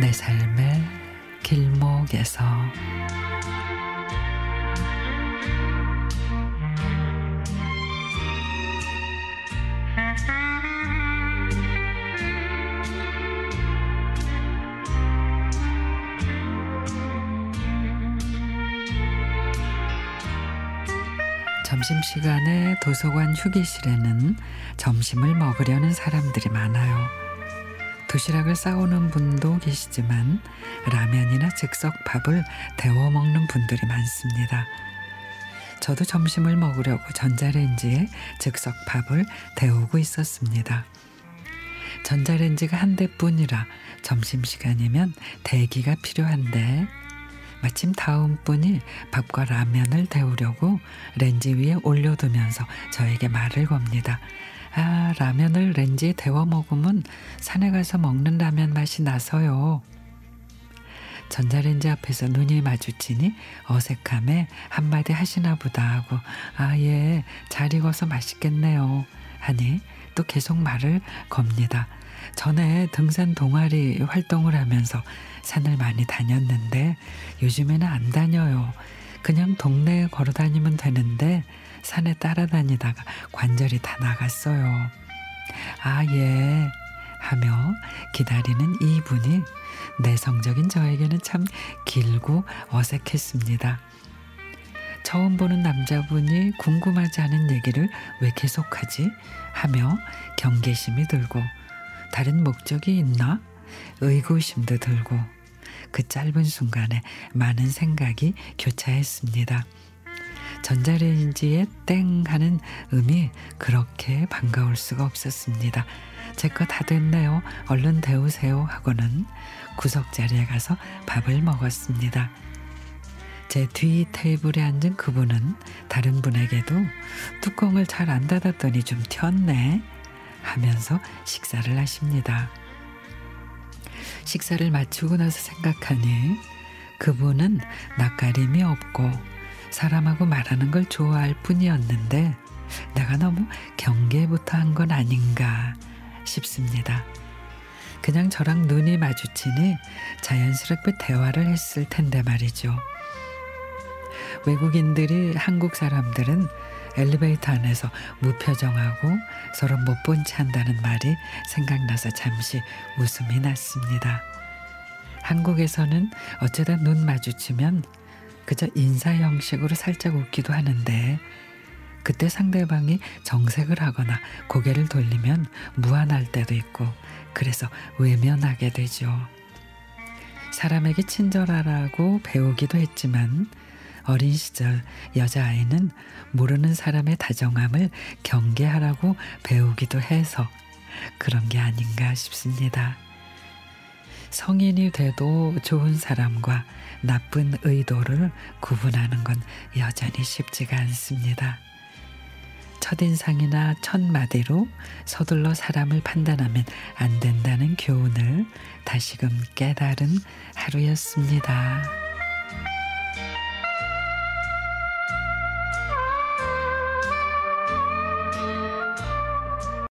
내 삶의 길목에서 점심시간에 도서관 휴게실에는 점심을 먹으려는 사람들이 많아요. 도시락을 싸오는 분도 계시지만 라면이나 즉석 밥을 데워 먹는 분들이 많습니다. 저도 점심을 먹으려고 전자레인지에 즉석 밥을 데우고 있었습니다. 전자레인지가 한 대뿐이라 점심시간이면 대기가 필요한데 마침 다음 분이 밥과 라면을 데우려고 렌지 위에 올려두면서 저에게 말을 겁니다. 아, 라면을 렌지에 데워 먹으면 산에 가서 먹는 라면 맛이 나서요. 전자레인지 앞에서 눈이 마주치니 어색함에 한마디 하시나 보다 하고 아, 예, 잘 익어서 맛있겠네요. 하니 또 계속 말을 겁니다. 전에 등산 동아리 활동을 하면서 산을 많이 다녔는데 요즘에는 안 다녀요. 그냥 동네에 걸어 다니면 되는데 산에 따라다니다가 관절이 다 나갔어요. 아, 예. 하며 기다리는 이분이 내성적인 저에게는 참 길고 어색했습니다. 처음 보는 남자분이 궁금하지 않은 얘기를 왜 계속하지? 하며 경계심이 들고 다른 목적이 있나? 의구심도 들고 그 짧은 순간에 많은 생각이 교차했습니다. 전자레인지에 땡 하는 음이 그렇게 반가울 수가 없었습니다. 제 거 다 됐네요. 얼른 데우세요. 하고는 구석 자리에 가서 밥을 먹었습니다. 제 뒤 테이블에 앉은 그분은 다른 분에게도 뚜껑을 잘 안 닫았더니 좀 튀었네 하면서 식사를 하십니다. 식사를 마치고 나서 생각하니 그분은 낯가림이 없고 사람하고 말하는 걸 좋아할 뿐이었는데 내가 너무 경계부터 한 건 아닌가 싶습니다. 그냥 저랑 눈이 마주치니 자연스럽게 대화를 했을 텐데 말이죠. 외국인들이 한국 사람들은 엘리베이터 안에서 무표정하고 서로 못 본 채 한다는 말이 생각나서 잠시 웃음이 났습니다. 한국에서는 어쩌다 눈 마주치면 그저 인사 형식으로 살짝 웃기도 하는데 그때 상대방이 정색을 하거나 고개를 돌리면 무안할 때도 있고 그래서 외면하게 되죠. 사람에게 친절하라고 배우기도 했지만 어린 시절 여자아이는 모르는 사람의 다정함을 경계하라고 배우기도 해서 그런 게 아닌가 싶습니다. 성인이 돼도 좋은 사람과 나쁜 의도를 구분하는 건 여전히 쉽지가 않습니다. 첫인상이나 첫마디로 서둘러 사람을 판단하면 안 된다는 교훈을 다시금 깨달은 하루였습니다.